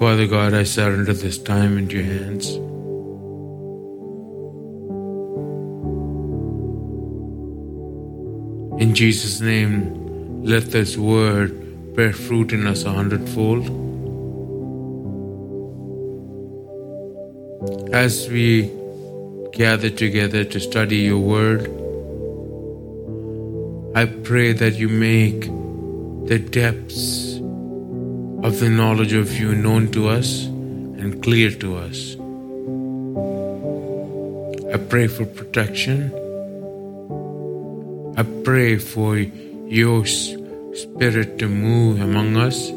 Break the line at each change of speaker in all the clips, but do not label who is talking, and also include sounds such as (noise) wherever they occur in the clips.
Father God, I surrender this time into your hands. In Jesus' name, let this word bear fruit in us a hundredfold. As we gather together to study your word, I pray that you make the depths of the knowledge of you known to us and clear to us. I pray for protection. I pray for your spirit to move among us.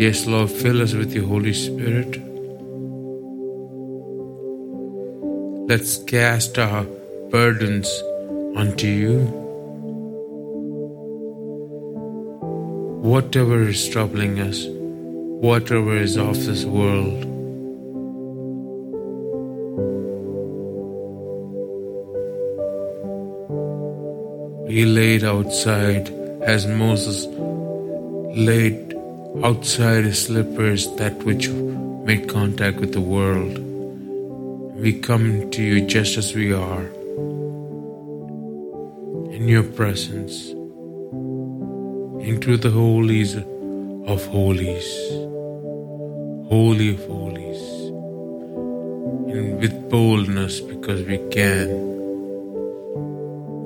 Yes, Lord, fill us with your Holy Spirit. Let's cast our burdens onto you. Whatever is troubling us, whatever is of this world, he laid outside as Moses laid outside his slippers that which made contact with the world. We come to you just as we are, in your presence, into the holies of holies, holy of holies, and with boldness because we can.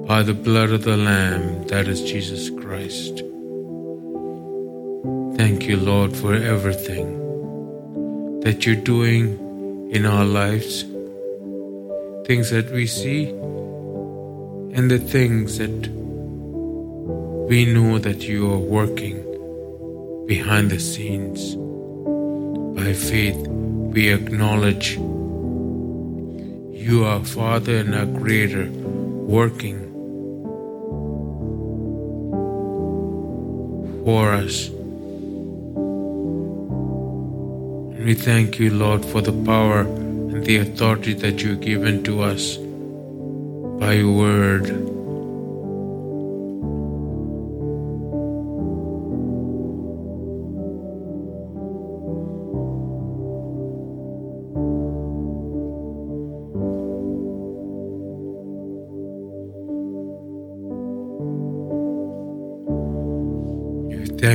By the blood of the Lamb, that is Jesus Christ. Thank you, Lord, for everything that you're doing in our lives, things that we see, and the things that we know that you are working behind the scenes. By faith, we acknowledge you are Father and our Creator working for us. And we thank you, Lord, for the power and the authority that you've given to us by your word.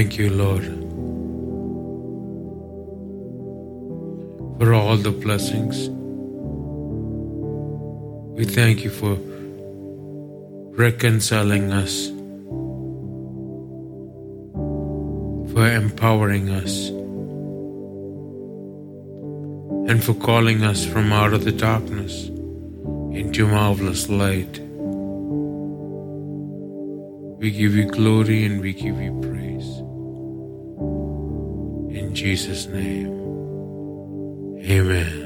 Thank you, Lord, for all the blessings. We thank you for reconciling us, for empowering us, and for calling us from out of the darkness into marvelous light. We give you glory and we give you praise. Jesus' name. Amen.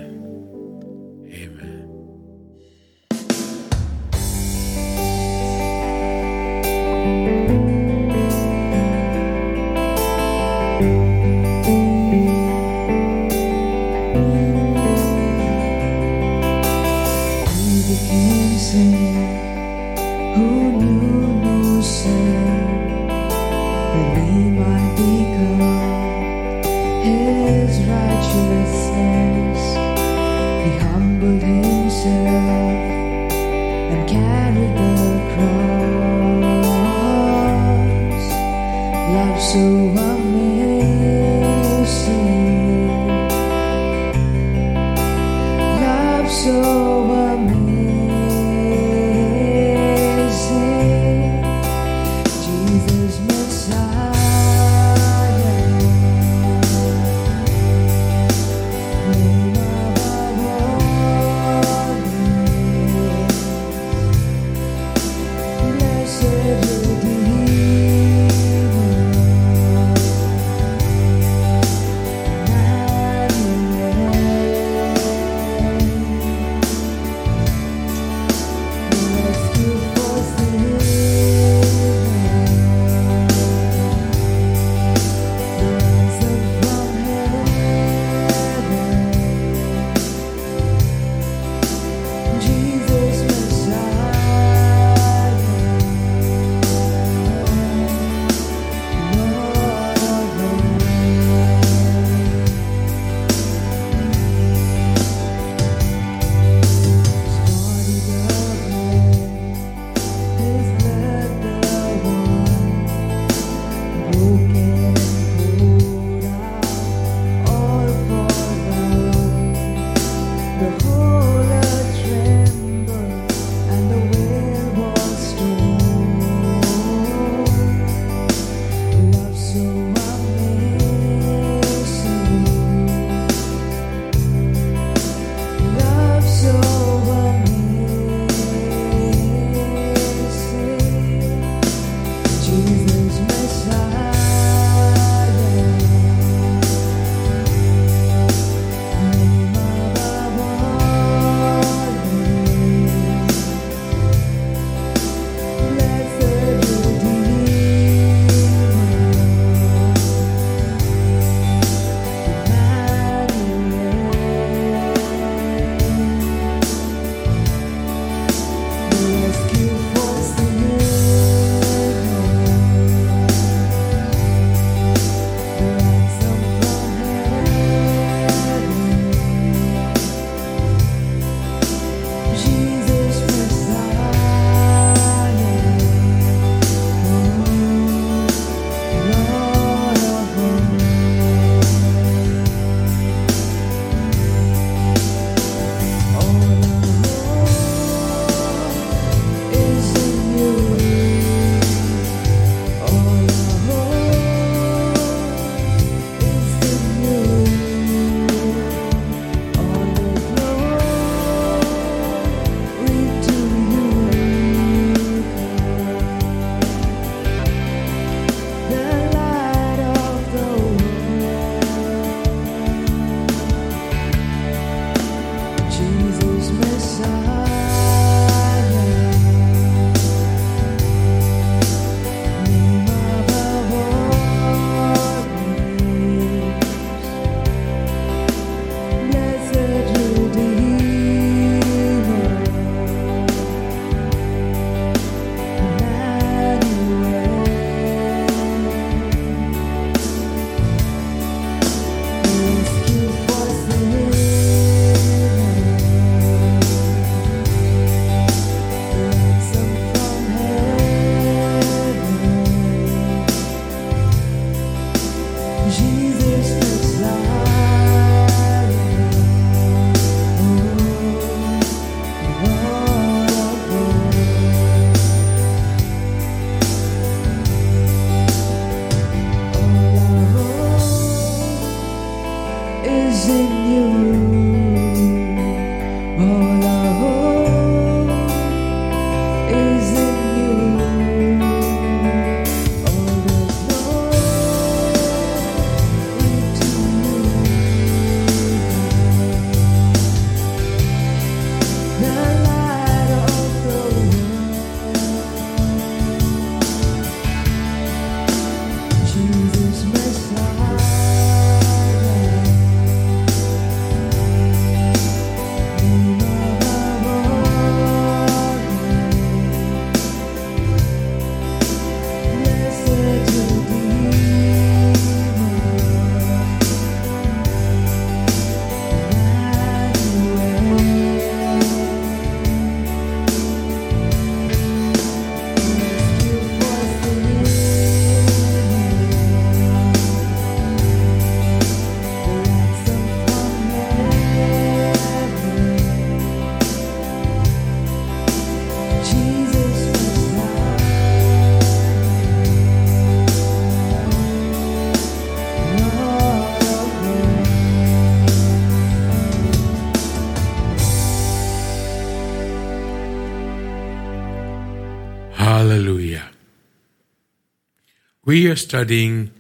We
are studying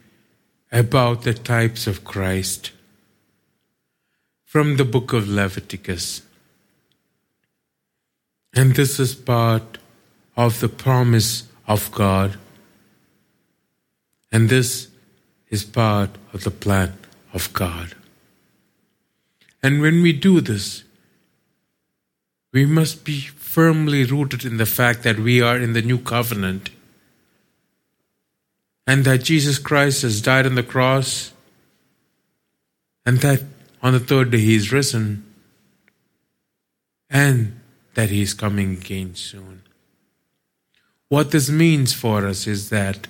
about the types of Christ from the book of Leviticus. And this is part of the promise of God. And this is part of the plan of God. And when we do this, we must be firmly rooted in the fact that we are in the new covenant and that Jesus Christ has died on the cross and that on the third day he is risen and that he is coming again soon. What this means for us is that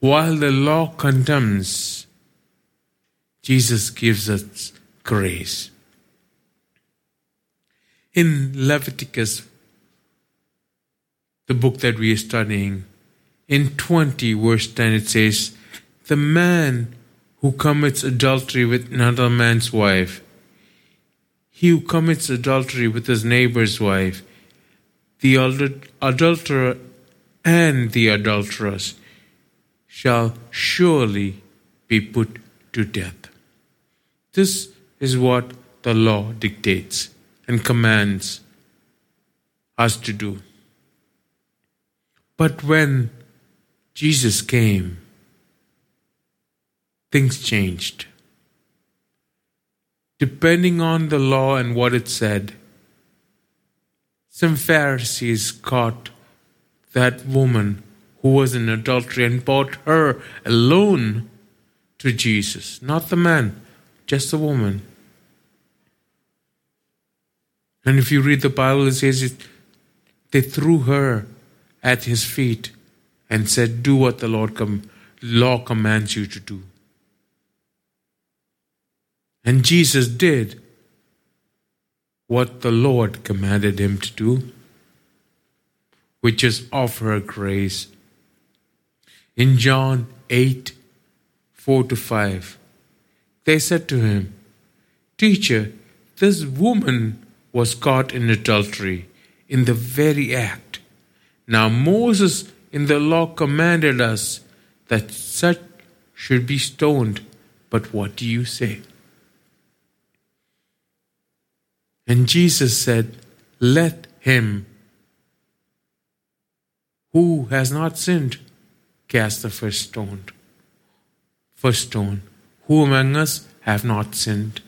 while the law condemns, Jesus gives us grace. In Leviticus, the book that we are studying, in 20 verse 10 it says, The man who commits adultery with another man's wife, he who commits adultery with his neighbor's wife, the adulterer and the adulteress shall surely be put to death. This is what the law dictates and commands us to do. But when Jesus came, things changed. Depending on the law and what it said, some Pharisees caught that woman who was in adultery and brought her alone to Jesus. Not the man, just the woman. And if you read the Bible, it says it, they threw her at his feet and said, Do what the Lord com- law commands you to do. And Jesus did what the Lord commanded him to do, which is offer her grace. In John 8 4 to 5, they said to him, Teacher, this woman was caught in adultery in the very act. Now Moses in the law commanded us that such should be stoned, but what do you say? And Jesus said, Let him who has not sinned cast the first stone. First stone. Who among us have not sinned?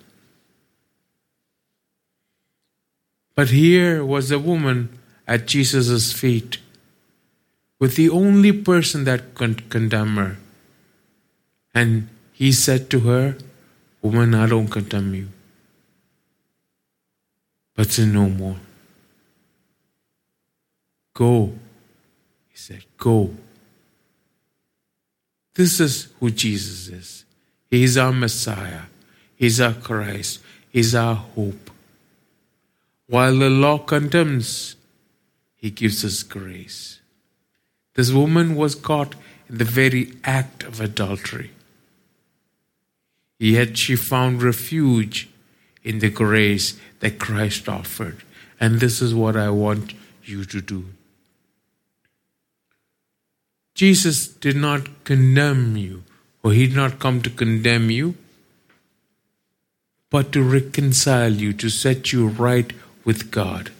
But here was a woman at Jesus' feet with the only person that could condemn her. And he said to her, Woman, I don't condemn you but sin no more. Go. He said, Go. This is who Jesus is. He is our Messiah. He's our Christ. He's our hope. While the law condemns, He gives us grace. This woman was caught in the very act of adultery. Yet she found refuge in the grace that Christ offered. And this is what I want you to do. Jesus did not condemn you, or he did not come to condemn you, but to reconcile you, to set you right with God.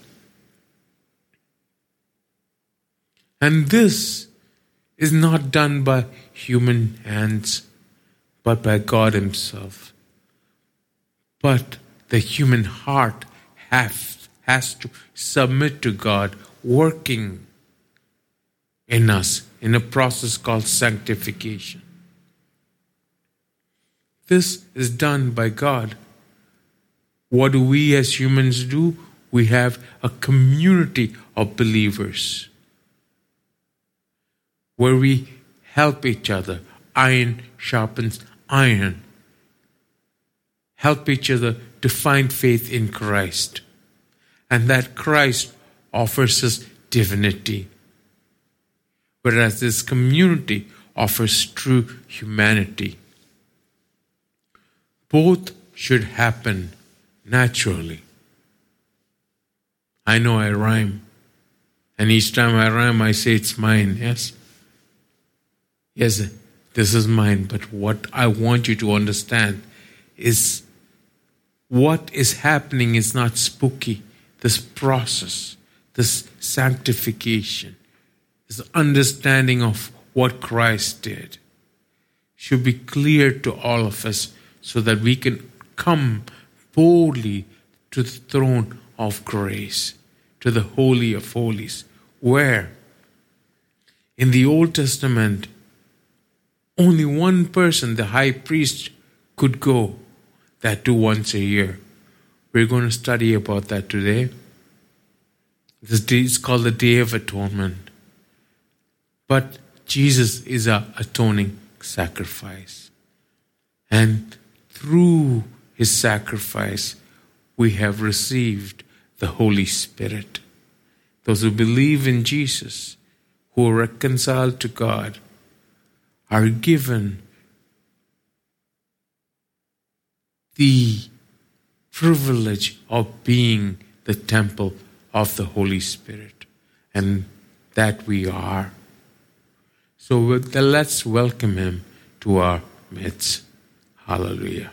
And this is not done by human hands, but by God Himself. But the human heart has, has to submit to God, working in us in a process called sanctification. This is done by God. What do we as humans do? We have a community of believers where we help each other. Iron sharpens iron. Help each other to find faith in Christ. And that Christ offers us divinity. Whereas this community offers true humanity. Both should happen naturally. I know I rhyme, And each time I rhyme, I say it's mine, yes? Yes, this is mine. But what I want you to understand is what is happening is not spooky. This process, this sanctification, this understanding of what Christ did should be clear to all of us so that we can come boldly to the throne of grace, to the Holy of Holies, where in the Old Testament, only one person, the high priest, could go, that too once a year. We're going to study about that today. This day is called the Day of Atonement. But Jesus is our atoning sacrifice. And through his sacrifice, we have received the Holy Spirit. Those who believe in Jesus, who are reconciled to God, are given the privilege of being the temple of the Holy Spirit, and that we are. So let's welcome him to our midst. Hallelujah.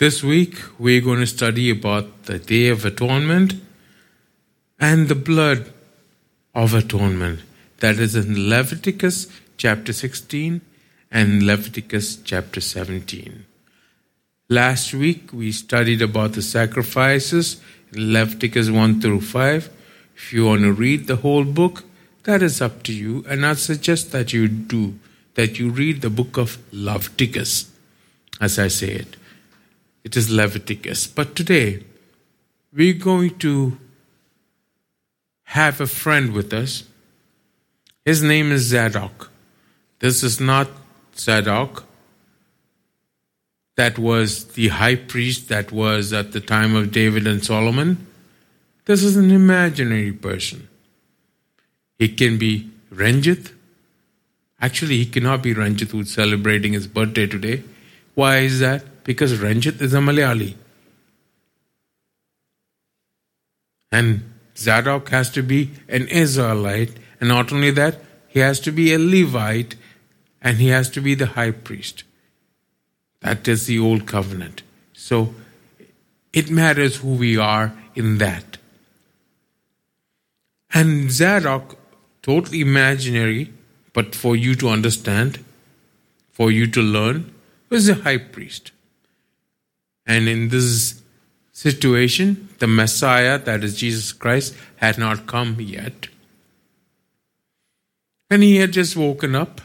This week, we're going to study about the Day of Atonement and the blood of atonement. That is in Leviticus chapter 16 and Leviticus chapter 17. Last week, we studied about the sacrifices in Leviticus 1 through 5. If you want to read the whole book, that is up to you, and I suggest that you do, that you read the book of Leviticus, as I say it. It is Leviticus. But today, we're going to have a friend with us. His name is Zadok. This is not Zadok, that was the high priest that was at the time of David and Solomon. This is an imaginary person. He can be Ranjit. Actually, he cannot be Ranjit who's celebrating his birthday today. Why is that? Because Ranjit is a Malayali. And Zadok has to be an Israelite. And not only that, he has to be a Levite and he has to be the high priest. That is the old covenant. So it matters who we are in that. And Zadok, totally imaginary, but for you to understand, for you to learn, was a high priest. And in this situation, the Messiah, that is Jesus Christ, had not come yet. And he had just woken up.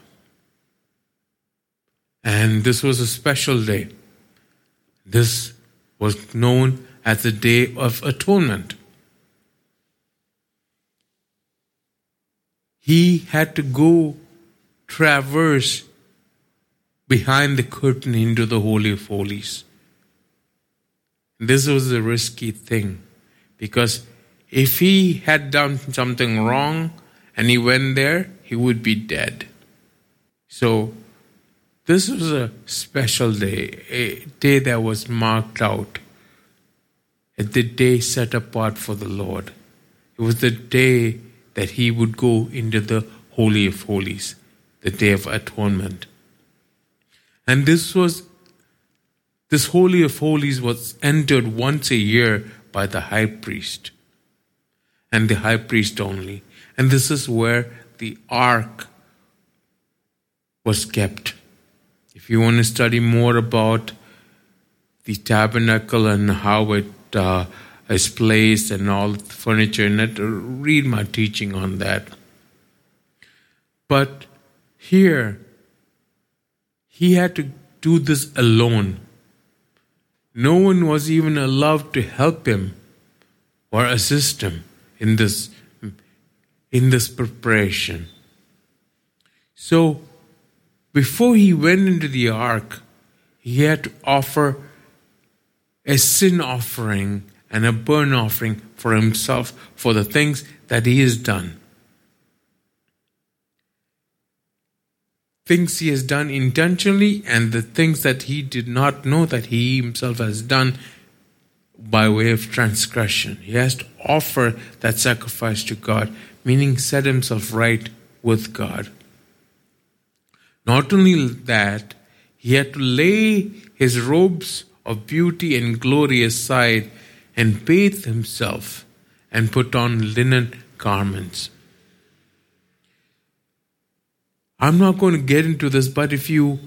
And this was a special day. This was known as the Day of Atonement. He had to go traverse behind the curtain into the Holy of Holies. This was a risky thing because if he had done something wrong and he went there, he would be dead. So, this was a special day, a day that was marked out, the day set apart for the Lord. It was the day that he would go into the Holy of Holies, the Day of Atonement. And this was this Holy of Holies was entered once a year by the high priest and the high priest only. And this is where the ark was kept. If you want to study more about the tabernacle and how it uh, is placed and all the furniture in it, read my teaching on that. But here, he had to do this alone. No one was even allowed to help him or assist him in this in this preparation. So before he went into the ark, he had to offer a sin offering and a burnt offering for himself for the things that he has done. Things he has done intentionally and the things that he did not know that he himself has done by way of transgression. He has to offer that sacrifice to God, meaning set himself right with God. Not only that, he had to lay his robes of beauty and glory aside and bathe himself and put on linen garments. I'm not going to get into this, but if you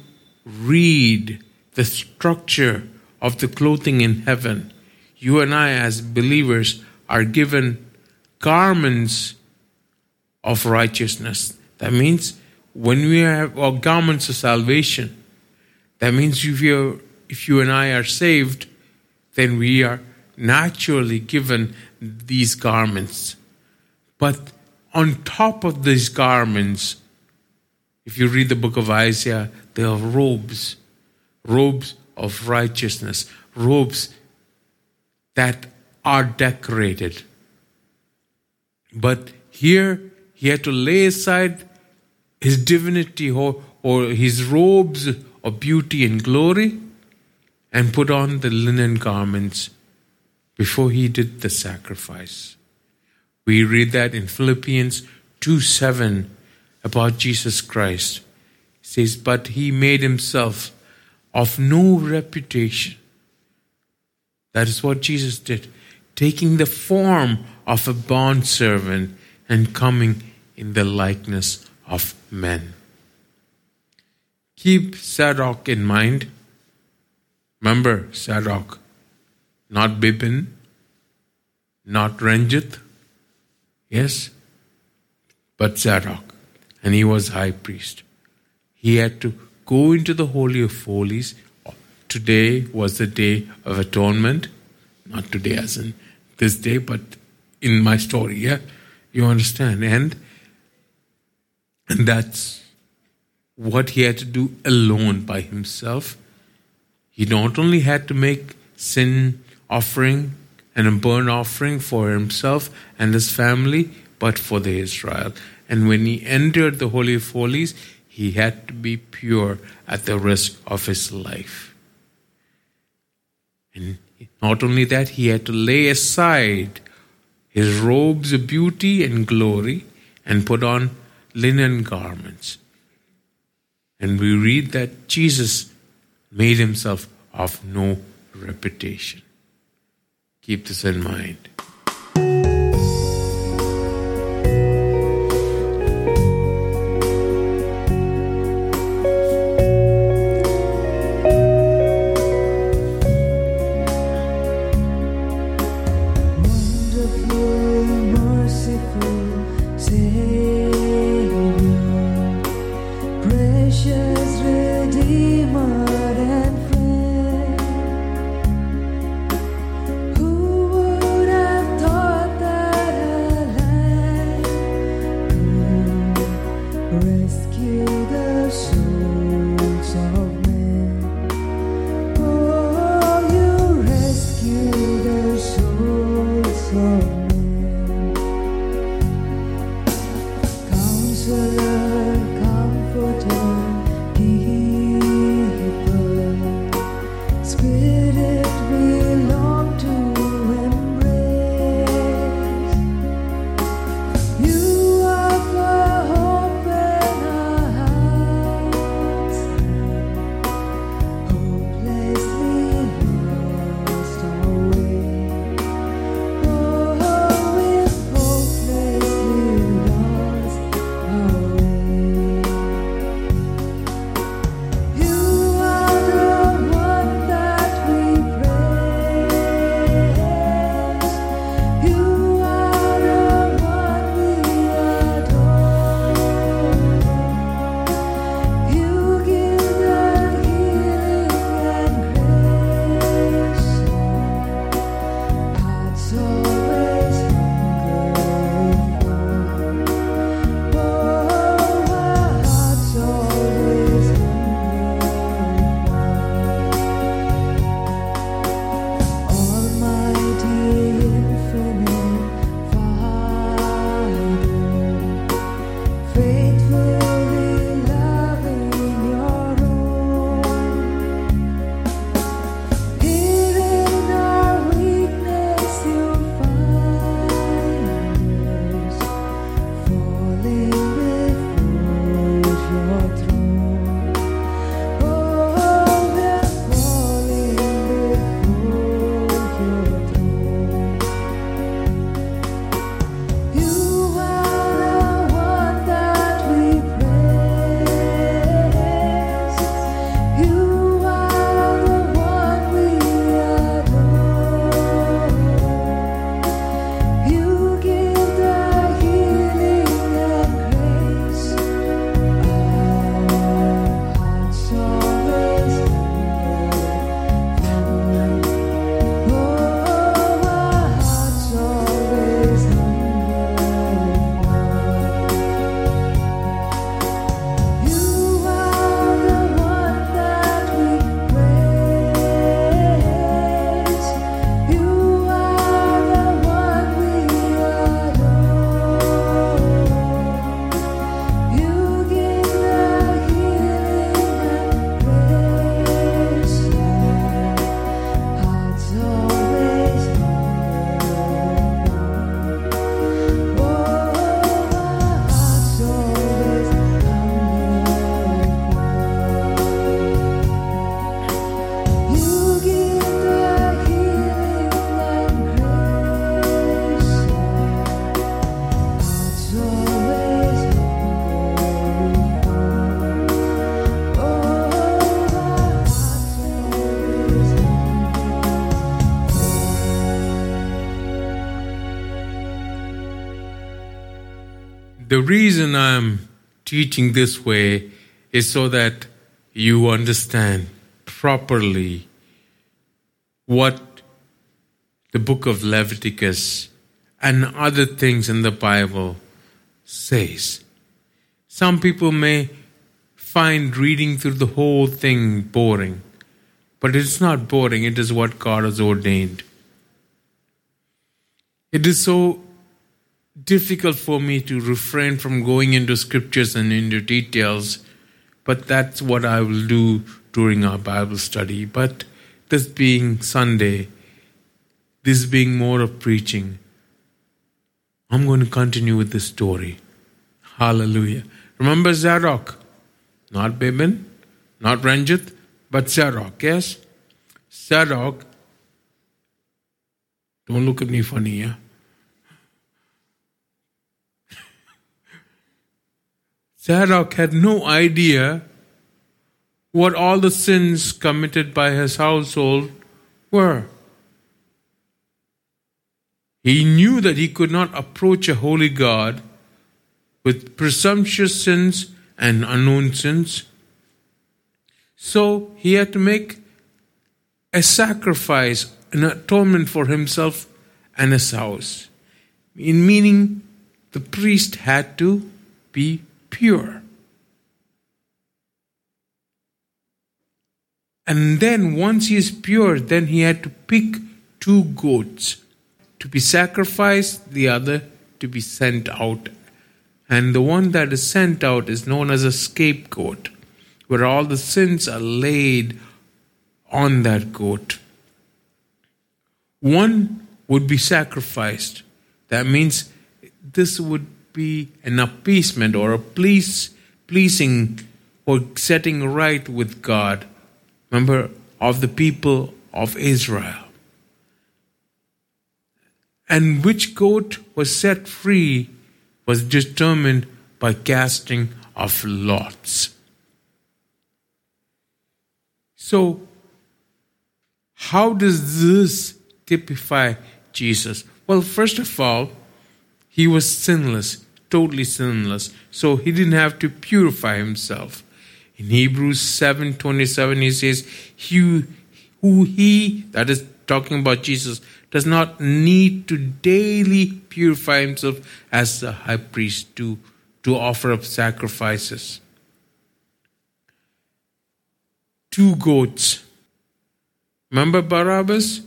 read the structure of the clothing in heaven, you and I, as believers, are given garments of righteousness. That means when we have our garments of salvation, that means if you if you and I are saved, then we are naturally given these garments. But on top of these garments, if you read the book of Isaiah, there are robes, robes of righteousness, robes that are decorated. But here he had to lay aside his divinity or, or his robes of beauty and glory and put on the linen garments before he did the sacrifice. We read that in Philippians 2 7 about Jesus Christ. Says, But he made himself of no reputation, That is what Jesus did, taking the form of a bond servant and coming in the likeness of men. Keep Zadok in mind. Remember Zadok, not Bibin, not Ranjit, yes, but Zadok, and he was high priest. He had to go into the Holy of Holies. Today was the day of atonement, not today as in this day, but in my story, yeah? You understand? And and that's what he had to do alone by himself. He not only had to make sin offering and a burnt offering for himself and his family, but for the Israel. And when he entered the Holy of Holies, he had to be pure at the risk of his life. And not only that, he had to lay aside his robes of beauty and glory and put on linen garments. And we read that Jesus made himself of no reputation. Keep this in mind.
The
reason I'm teaching this way is so that you understand properly what the book of Leviticus and other things in the Bible says. Some people may find reading through the whole thing boring, but it's not boring, it is what God has ordained. It is so difficult for me to refrain from going into scriptures and into details, but that's what I will do during our Bible study. But this being Sunday, this being more of preaching, I'm going to continue with the story. Hallelujah. Remember Zadok? Not Bibin, not Ranjit, but Zadok, yes? Zadok, don't look at me funny, yeah? Zadok had no idea what all the sins committed by his household were. He knew that he could not approach a holy God with presumptuous sins and unknown sins. So he had to make a sacrifice, an atonement for himself and his house. In meaning, the priest had to be pure. And then, once he is pure, then he had to pick two goats to be sacrificed, the other to be sent out. And the one that is sent out is known as a scapegoat, where all the sins are laid on that goat. One would be sacrificed. That means this would be an appeasement or a please, pleasing or setting right with God. Remember, of the people of Israel. And which goat was set free was determined by casting of lots. So, how does this typify Jesus? Well, first of all, he was sinless, totally sinless, so he didn't have to purify himself. In Hebrews 7:27 he says, "He who he that is talking about Jesus does not need to daily purify himself as the high priest to, to offer up sacrifices. Two goats. Remember Barabbas?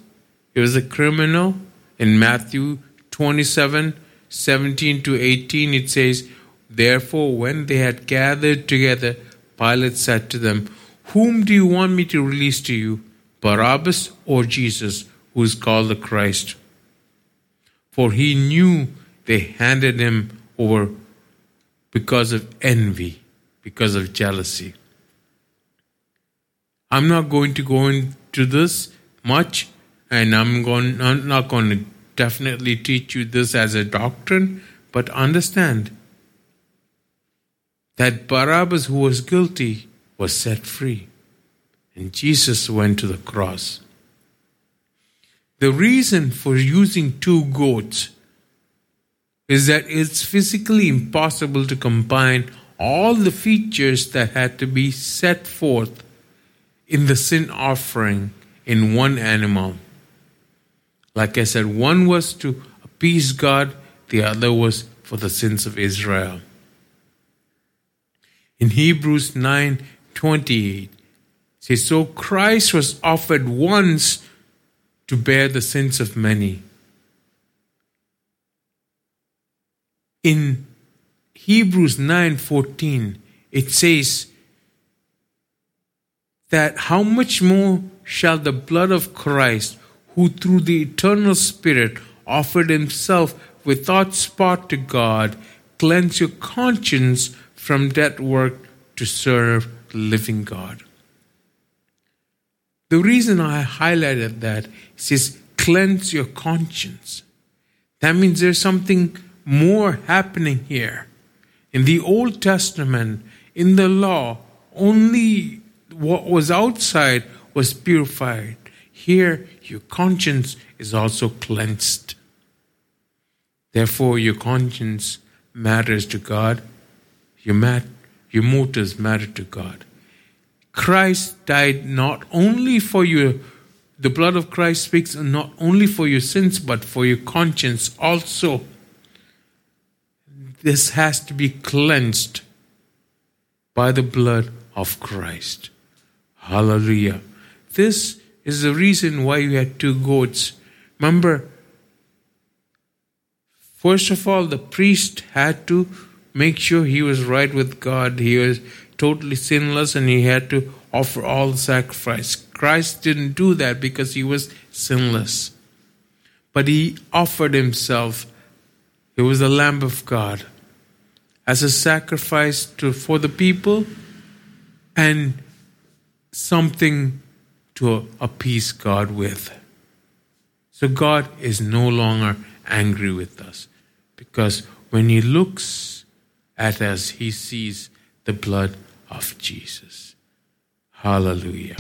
He was a criminal. In Matthew 27 17 to 18, it says, Therefore, when they had gathered together, Pilate said to them, Whom do you want me to release to you, Barabbas or Jesus? who is called the Christ. For he knew they handed him over because of envy, because of jealousy. I'm not going to go into this much, and I'm, going, I'm not going to definitely teach you this as a doctrine, but understand that Barabbas, who was guilty, was set free, and Jesus went to the cross. The reason for using two goats is that it's physically impossible to combine all the features that had to be set forth in the sin offering in one animal. Like I said, one was to appease God, the other was for the sins of Israel. In Hebrews 9:28 says so Christ was offered once to bear the sins of many. In Hebrews 9:14 it says that how much more shall the blood of Christ who through the eternal spirit offered himself without spot to God cleanse your conscience from that work to serve the living God. The reason I highlighted that is cleanse your conscience. That means there's something more happening here. In the Old Testament, in the law, only what was outside was purified. Here, your conscience is also cleansed. Therefore, your conscience matters to God, your, mat- your motives matter to God. Christ died not only for your, the blood of Christ speaks not only for your sins, but for your conscience also. This has to be cleansed by the blood of Christ. Hallelujah. This is the reason why you had two goats. Remember, first of all, the priest had to make sure he was right with God. He was totally sinless and he had to offer all sacrifice. Christ didn't do that because he was sinless. But he offered himself. He was the Lamb of God as a sacrifice to, for the people and something to appease God with. So God is no longer angry with us because when He looks at us, He sees the blood of Jesus. Hallelujah.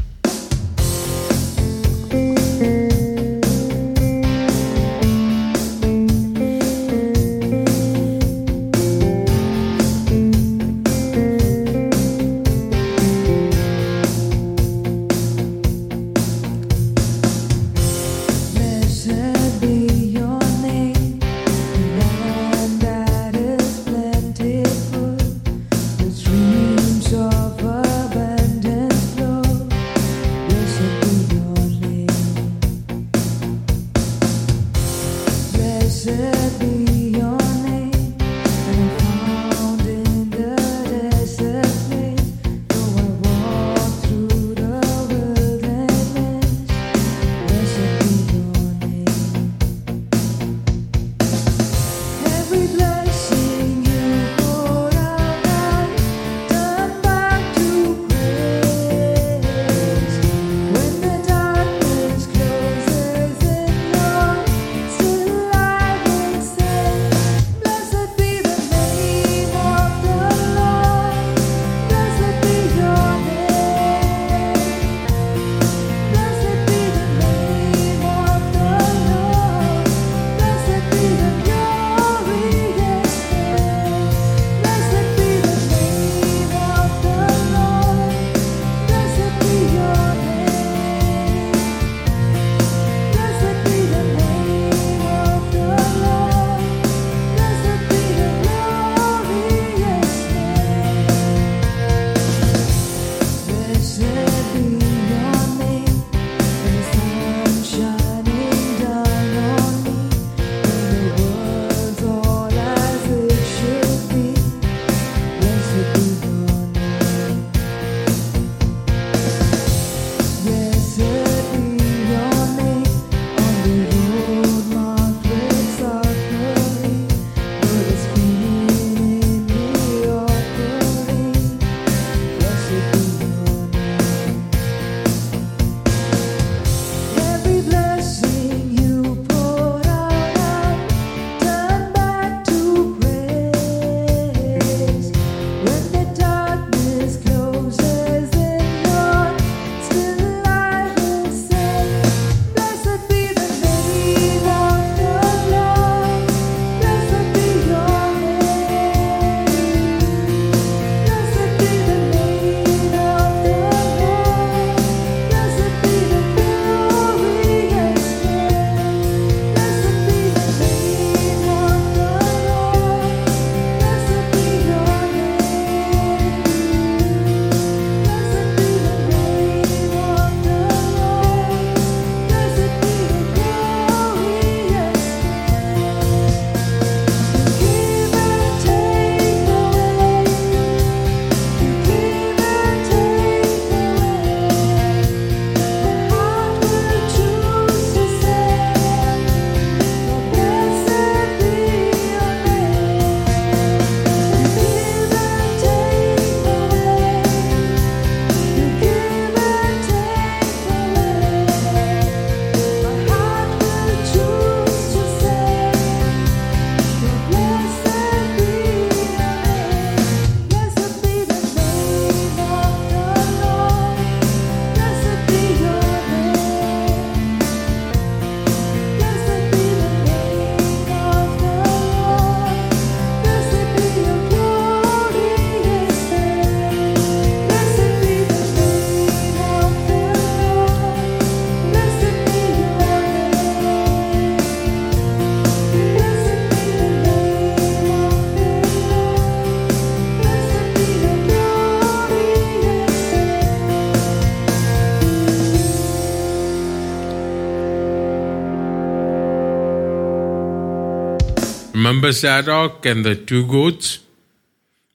Remember Zadok and the two goats?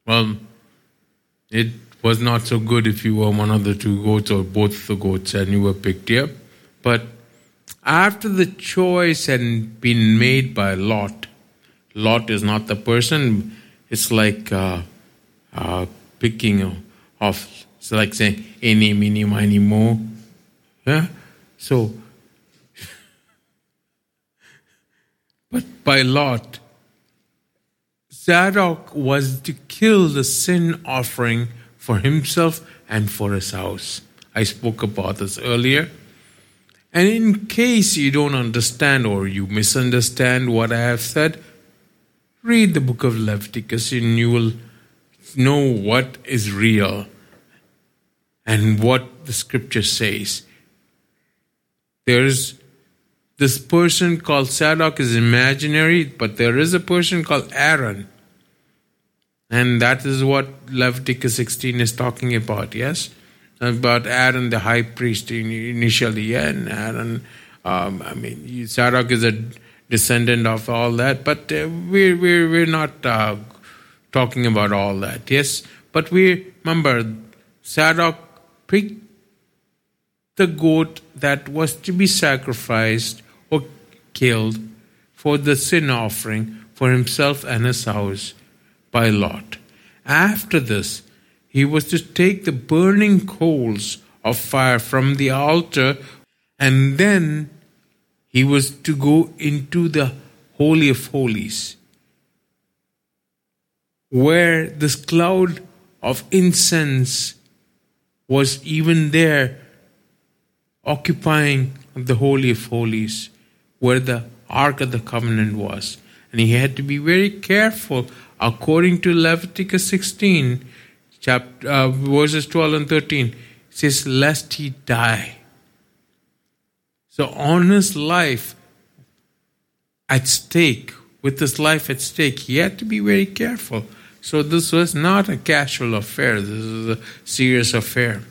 Well, it was not so good if you were one of the two goats or both the goats and you were picked here. But after the choice had been made by Lot, Lot is not the person, it's like uh, uh, picking of, it's like saying, any, mini, miny, mo. Yeah? So, (laughs) but by Lot, Zadok was to kill the sin offering for himself and for his house. I spoke about this earlier. And in case you don't understand or you misunderstand what I have said, read the book of Leviticus and you will know what is real and what the scripture says. There's this person called Zadok is imaginary, but there is a person called Aaron and that is what Leviticus 16 is talking about, yes? About Aaron, the high priest, initially, yeah, and Aaron, um, I mean, Zadok is a descendant of all that, but uh, we're, we're, we're not uh, talking about all that, yes? But we remember, Zadok picked the goat that was to be sacrificed or killed for the sin offering for himself and his house by Lot. After this, he was to take the burning coals of fire from the altar, and then he was to go into the Holy of Holies, where this cloud of incense was even there, occupying the Holy of Holies, where the Ark of the Covenant was. And he had to be very careful according to Leviticus 16, chapter, uh, verses 12 and 13, says, Lest he die. So, on his life at stake, with his life at stake, he had to be very careful. So, this was not a casual affair, this is a serious affair.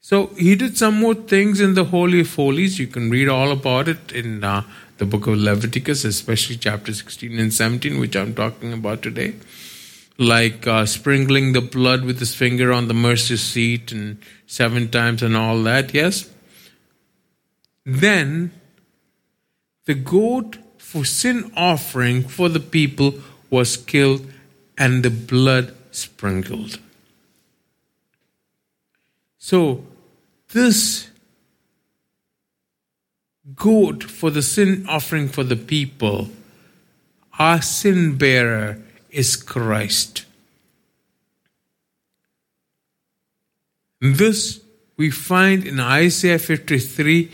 So, he did some more things in the Holy of Holies. You can read all about it in uh, the book of Leviticus, especially chapter 16 and 17, which I'm talking about today. Like uh, sprinkling the blood with his finger on the mercy seat and seven times and all that, yes? Then the goat for sin offering for the people was killed and the blood sprinkled. So, this goat for the sin offering for the people, our sin bearer is Christ. This we find in Isaiah 53,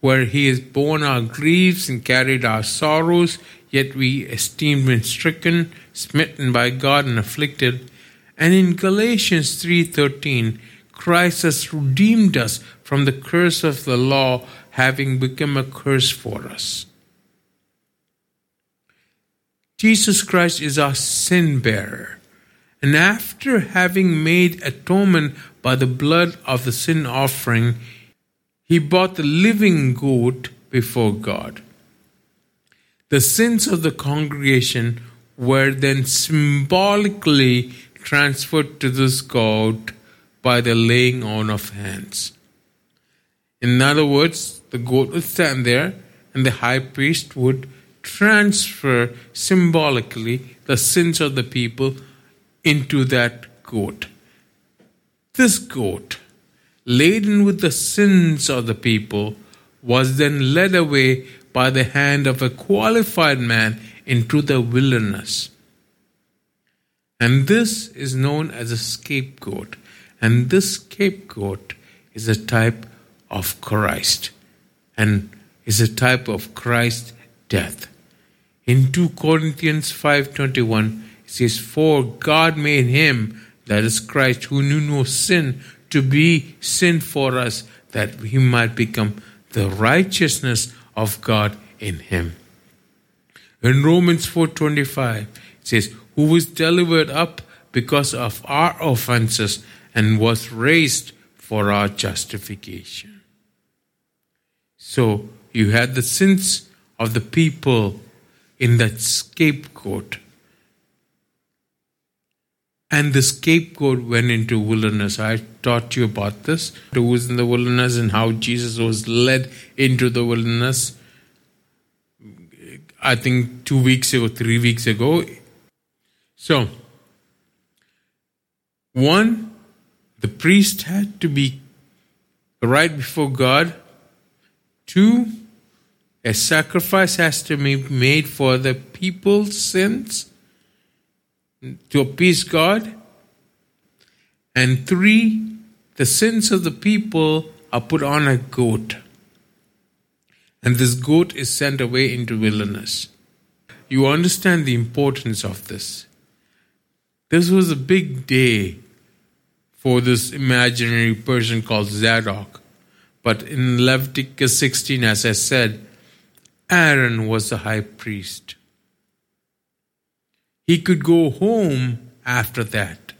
where he has borne our griefs and carried our sorrows, yet we esteemed him stricken, smitten by God, and afflicted. And in Galatians 3:13, Christ has redeemed us from the curse of the law, having become a curse for us. Jesus Christ is our sin bearer. And after having made atonement by the blood of the sin offering, he bought the living goat before God. The sins of the congregation were then symbolically transferred to this goat by the laying on of hands. In other words, the goat would stand there and the high priest would transfer symbolically the sins of the people into that goat. This goat, laden with the sins of the people, was then led away by the hand of a qualified man into the wilderness. And this is known as a scapegoat. And this scapegoat is a type of Christ and is a type of Christ's death. In 2 Corinthians 5:21 it says for God made him that is Christ who knew no sin to be sin for us that he might become the righteousness of God in him. In Romans 4:25 it says who was delivered up because of our offenses and was raised for our justification. So you had the sins of the people
in that scapegoat. And the scapegoat went into wilderness. I taught you about this. Who was in the wilderness and how Jesus was led into the wilderness. I think two weeks ago, three weeks ago. So, one, the priest had to be right before God. Two, a sacrifice has to be made for the people's sins to appease God. And three, the sins of the people are put on a goat. And this goat is sent away into wilderness. You understand the importance of this. This was a big day for this imaginary person called Zadok. But in Leviticus 16, as I said, Aaron was the high priest. He could go home after that.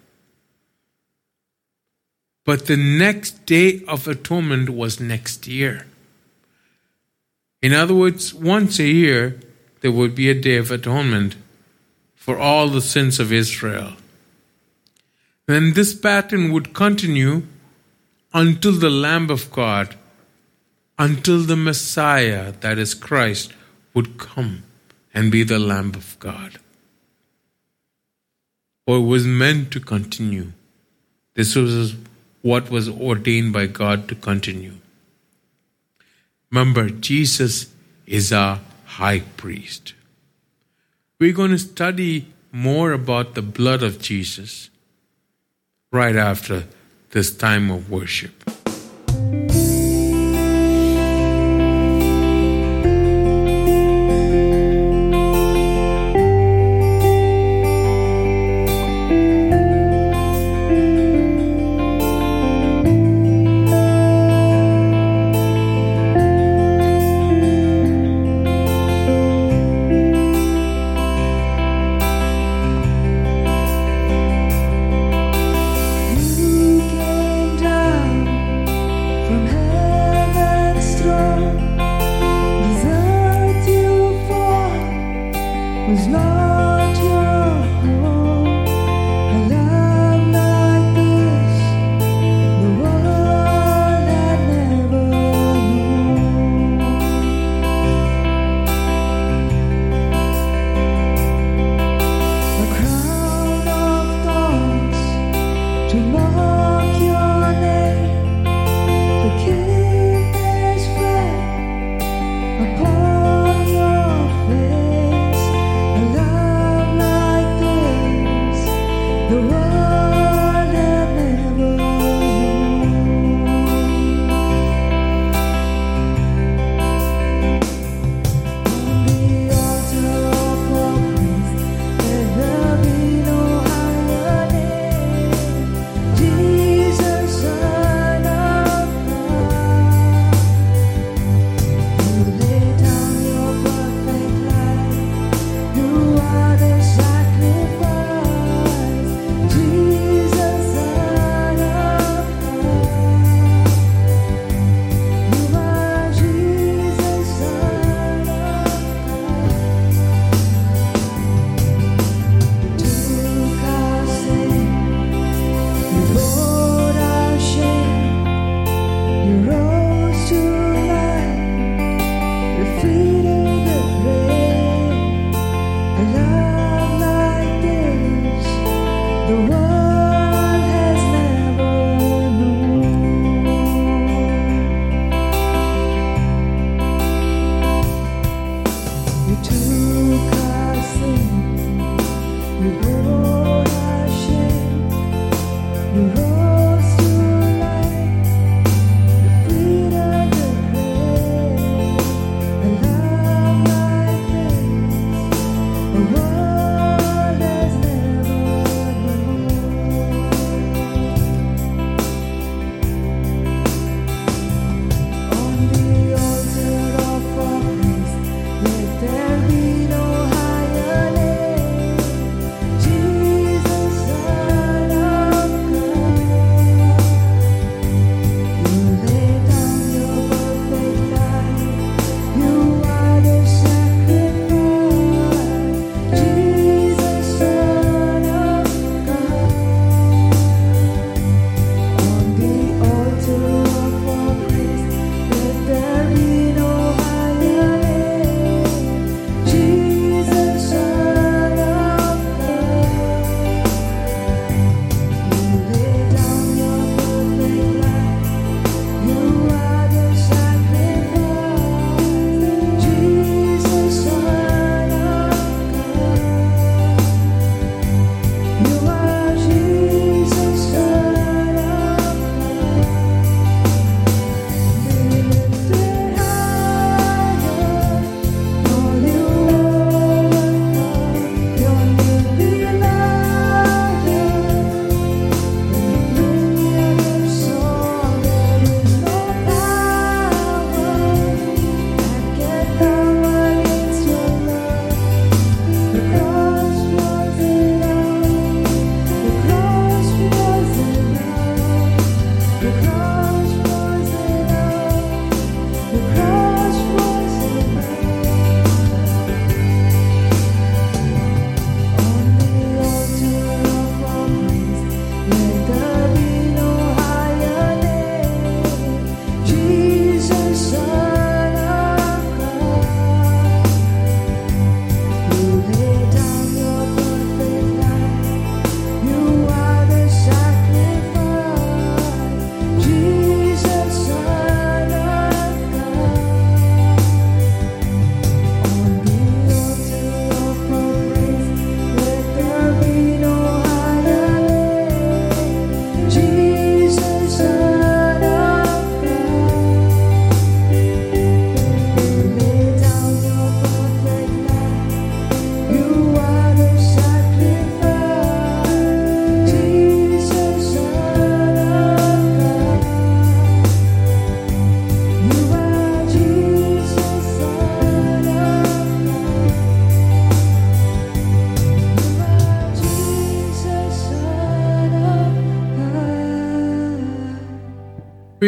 But the next day of atonement was next year. In other words, once a year, there would be a day of atonement for all the sins of Israel. And this pattern would continue until the Lamb of God, until the Messiah, that is Christ, would come and be the Lamb of God. For it was meant to continue. This was what was ordained by God to continue. Remember, Jesus is our high priest. We're going to study more about the blood of Jesus right after this time of worship.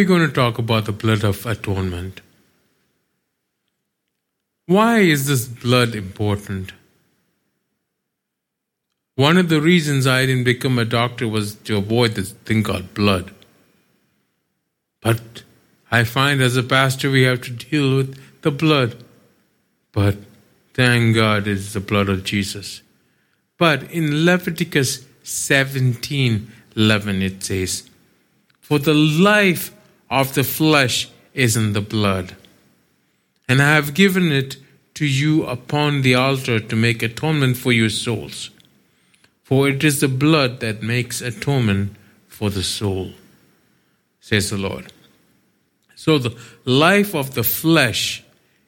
We're going to talk about the blood of atonement. Why is this blood important? One of the reasons I didn't become a doctor was to avoid this thing called blood. But I find as a pastor we have to deal with the blood. But thank God it's the blood of Jesus. But in Leviticus 17 11 it says, For the life of the flesh is in the blood, and I have given it to you upon the altar to make atonement for your souls. For it is the blood that makes atonement for the soul, says the Lord. So the life of the flesh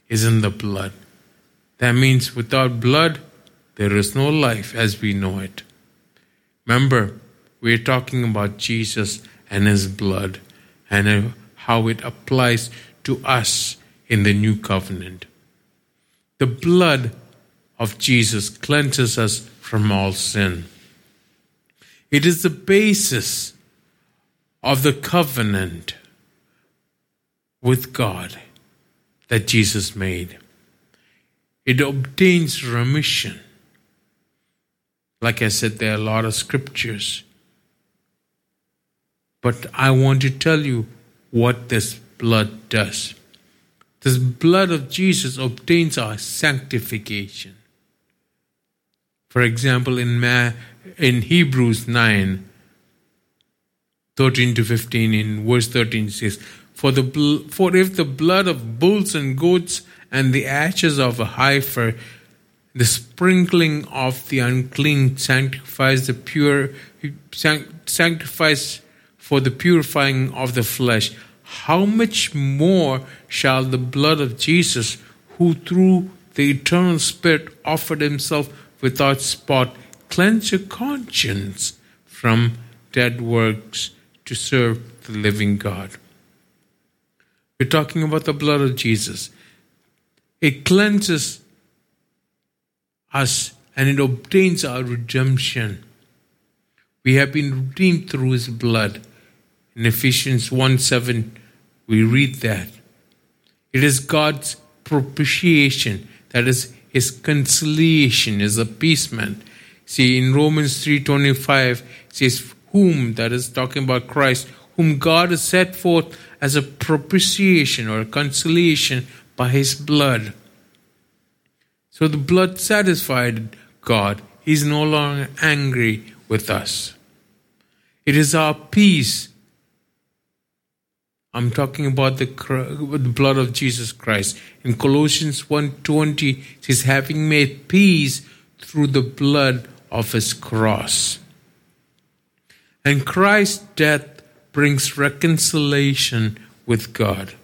is in the blood. That means without blood, there is no life as we know it. Remember, we're talking about Jesus and his blood and uh, how it applies to us in the new covenant. The blood of Jesus cleanses us from all sin. It is the basis of the covenant with God that Jesus made. It obtains remission. Like I said, there are a lot of scriptures. But I want to tell you what this blood does. This blood of Jesus obtains our sanctification. For example, in, Ma- in Hebrews 9, 13 to 15, in verse 13 it says, for, the, bl- for if the blood of bulls and goats and the ashes of a heifer, the sprinkling of the unclean sanctifies the pure, sanctifies for the purifying of the flesh, how much more shall the blood of Jesus, who through the eternal Spirit offered himself without spot, cleanse your conscience from dead works to serve the living God? We're talking about the blood of Jesus. It cleanses us and it obtains our redemption. We have been redeemed through his blood. In Ephesians 1 7, we read that. It is God's propitiation, that is his conciliation, his appeasement. See, in Romans 3.25, it says, whom, that is talking about Christ, whom God has set forth as a propitiation or a conciliation by his blood. So the blood satisfied God. He's no longer angry with us. It is our peace. I'm talking about the, the blood of Jesus Christ. In Colossians 1:20 it says having made peace through the blood of his cross. And Christ's death brings reconciliation with God.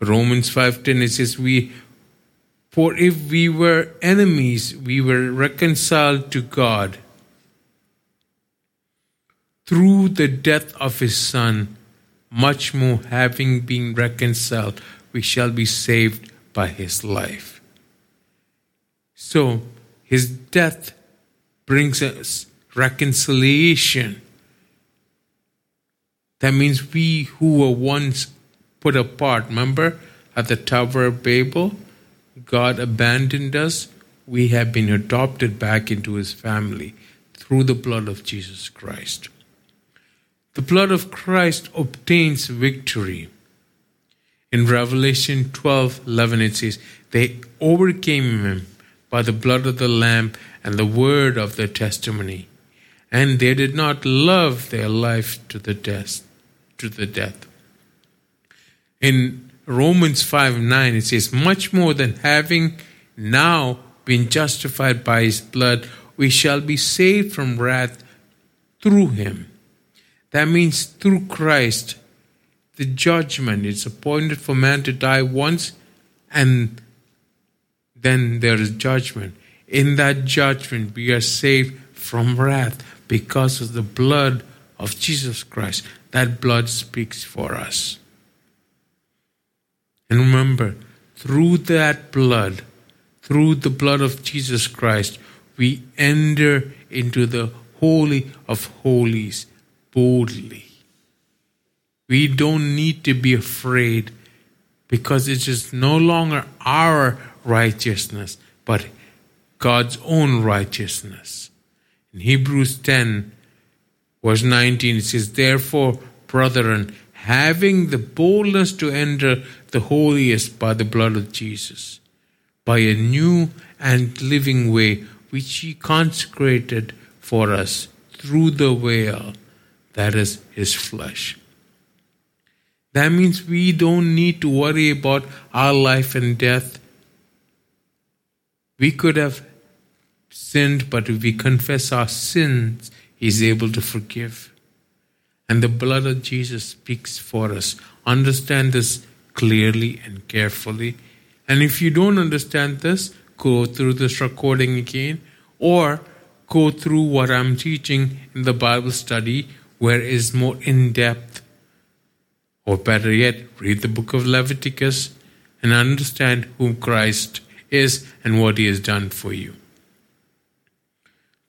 Romans 5:10 it says we for if we were enemies we were reconciled to God through the death of his son much more having been reconciled we shall be saved by his life. So his death brings us reconciliation that means we who were once put apart, remember at the Tower of Babel, God abandoned us. We have been adopted back into his family through the blood of Jesus Christ. The blood of Christ obtains victory. In Revelation 12 11, it says, They overcame him by the blood of the Lamb and the word of their testimony, and they did not love their life to the death to the death. In Romans 5 9, it says, Much more than having now been justified by his blood, we shall be saved from wrath through him. That means through Christ, the judgment is appointed for man to die once, and then there is judgment. In that judgment, we are saved from wrath because of the blood of Jesus Christ. That blood speaks for us. And remember, through that blood, through the blood of Jesus Christ, we enter into the Holy of Holies boldly. We don't need to be afraid because it is no longer our righteousness, but God's own righteousness. In Hebrews 10, verse 19, it says, Therefore, brethren, having the boldness to enter the holiest by the blood of Jesus, by a new and living way which he consecrated for us through the veil, that is his flesh. That means we don't need to worry about our life and death. We could have sinned, but if we confess our sins, He's able to forgive. And the blood of Jesus speaks for us. Understand this clearly and carefully. And if you don't understand this, go through this recording again or go through what I'm teaching in the Bible study where is more in depth or better yet, read the book of Leviticus and understand who Christ is and what he has done for you.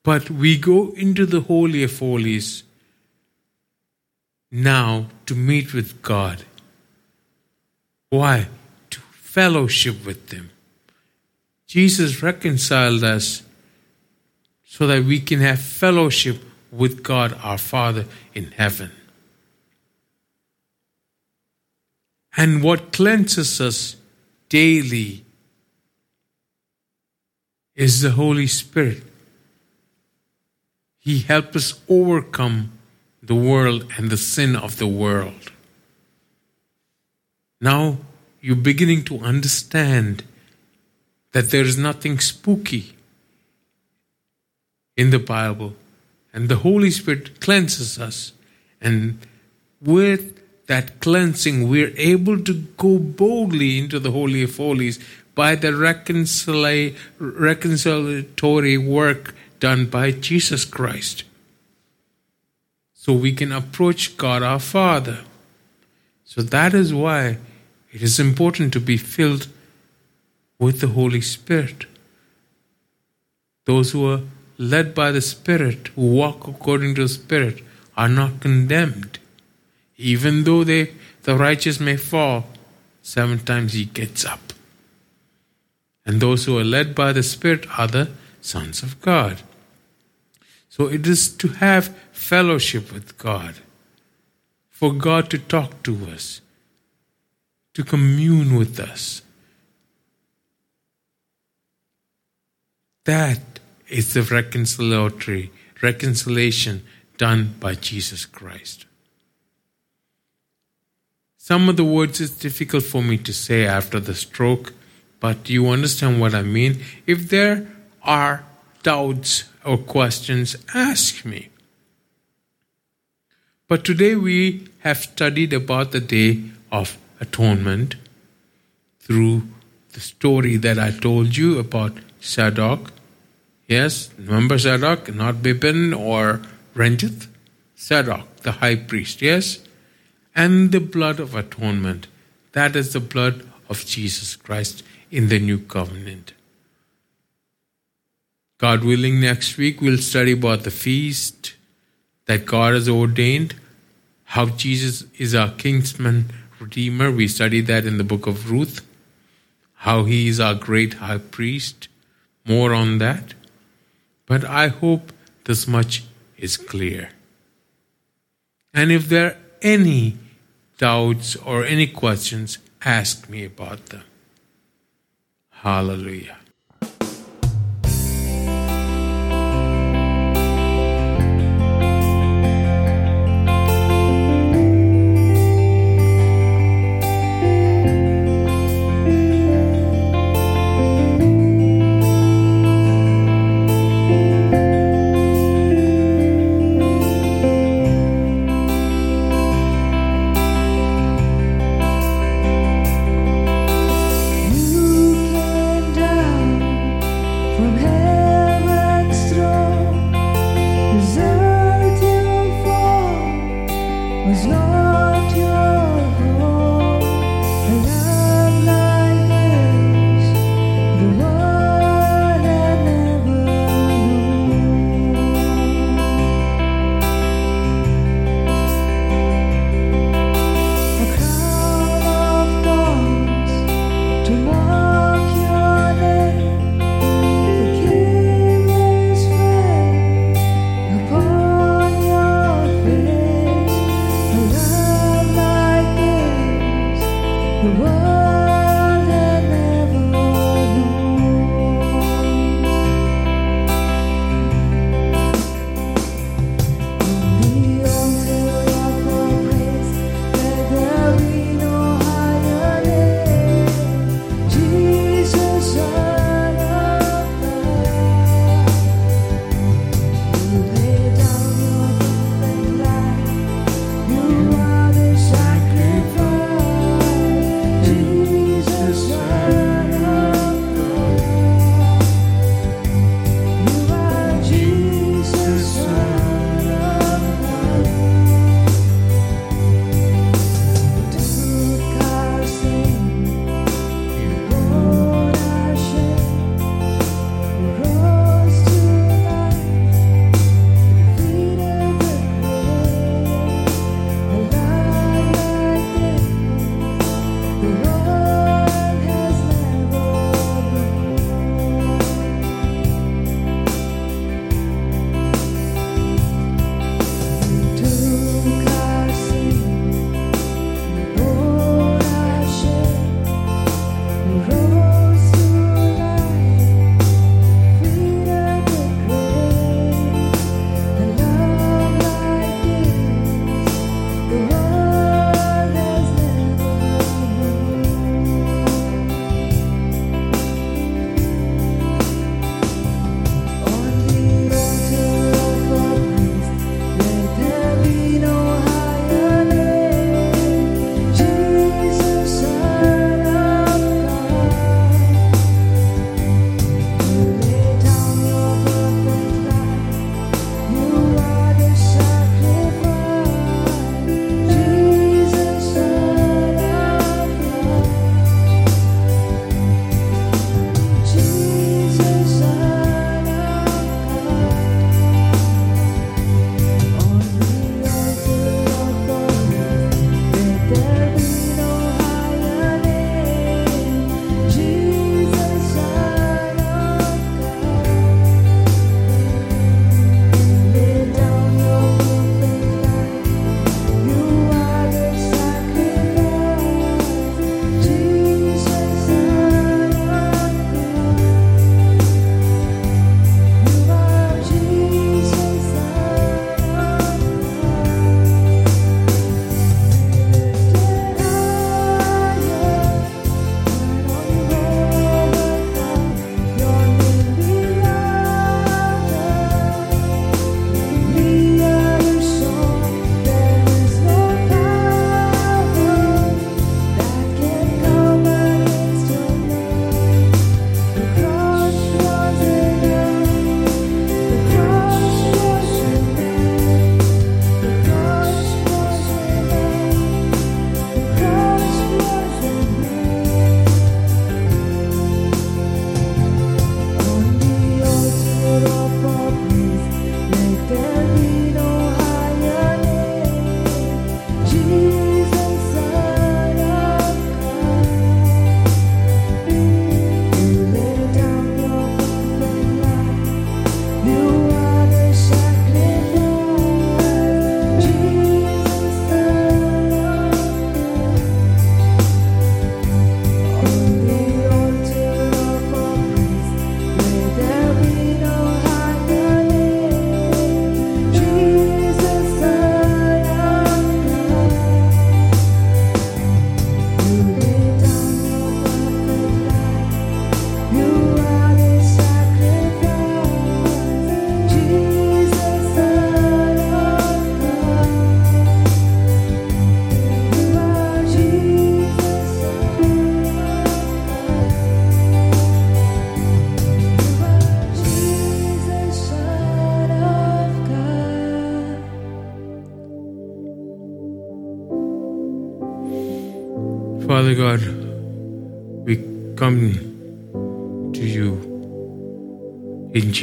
But we go into the Holy of Holies now to meet with God. Why? To fellowship with Him. Jesus reconciled us so that we can have fellowship with God our Father in heaven. And what cleanses us daily is the Holy Spirit. He helps us overcome the world and the sin of the world. Now you're beginning to understand that there is nothing spooky in the Bible, and the Holy Spirit cleanses us, and with that cleansing, we're able to go boldly into the Holy of Holies by the reconcili- reconciliatory work done by Jesus Christ. So we can approach God our Father. So that is why it is important to be filled with the Holy Spirit. Those who are led by the Spirit, who walk according to the Spirit, are not condemned. Even though they, the righteous may fall, seven times he gets up. And those who are led by the Spirit are the sons of God. So it is to have fellowship with God, for God to talk to us, to commune with us. That is the reconciliatory reconciliation done by Jesus Christ. Some of the words is difficult for me to say after the stroke, but you understand what I mean. If there are doubts or questions, ask me. But today we have studied about the Day of Atonement through the story that I told you about Zadok. Yes, remember Zadok, not Bibin or Ranjith? Zadok, the high priest, yes? and the blood of atonement. That is the blood of Jesus Christ in the new covenant. God willing, next week we'll study about the feast that God has ordained, how Jesus is our kinsman redeemer. We studied that in the book of Ruth, how he is our great high priest. More on that. But I hope this much is clear. And if there are any doubts, or any questions, ask me about them. Hallelujah.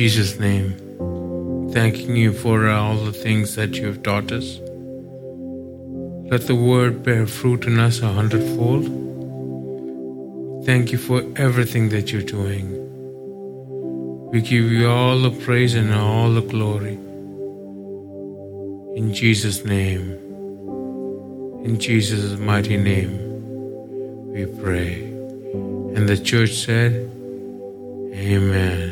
Jesus' name, thanking you for uh, all the things that you have taught us. Let the word bear fruit in us a hundredfold. Thank you for everything that you're doing. We give you all the praise and all the glory. In Jesus' name, in Jesus' mighty name, we pray. And the church said, Amen.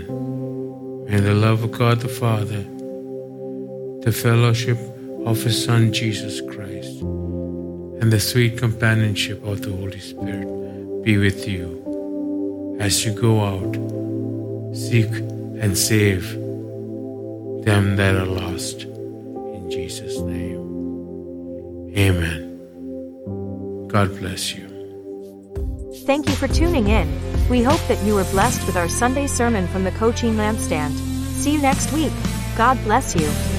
May the love of God the Father, the fellowship of His Son Jesus Christ, and the sweet companionship of the Holy Spirit be with you as you go out, seek and save them that are lost. In Jesus' name. Amen. God bless you.
Thank you for tuning in. We hope that you were blessed with our Sunday sermon from the Coaching Lampstand. See you next week. God bless you.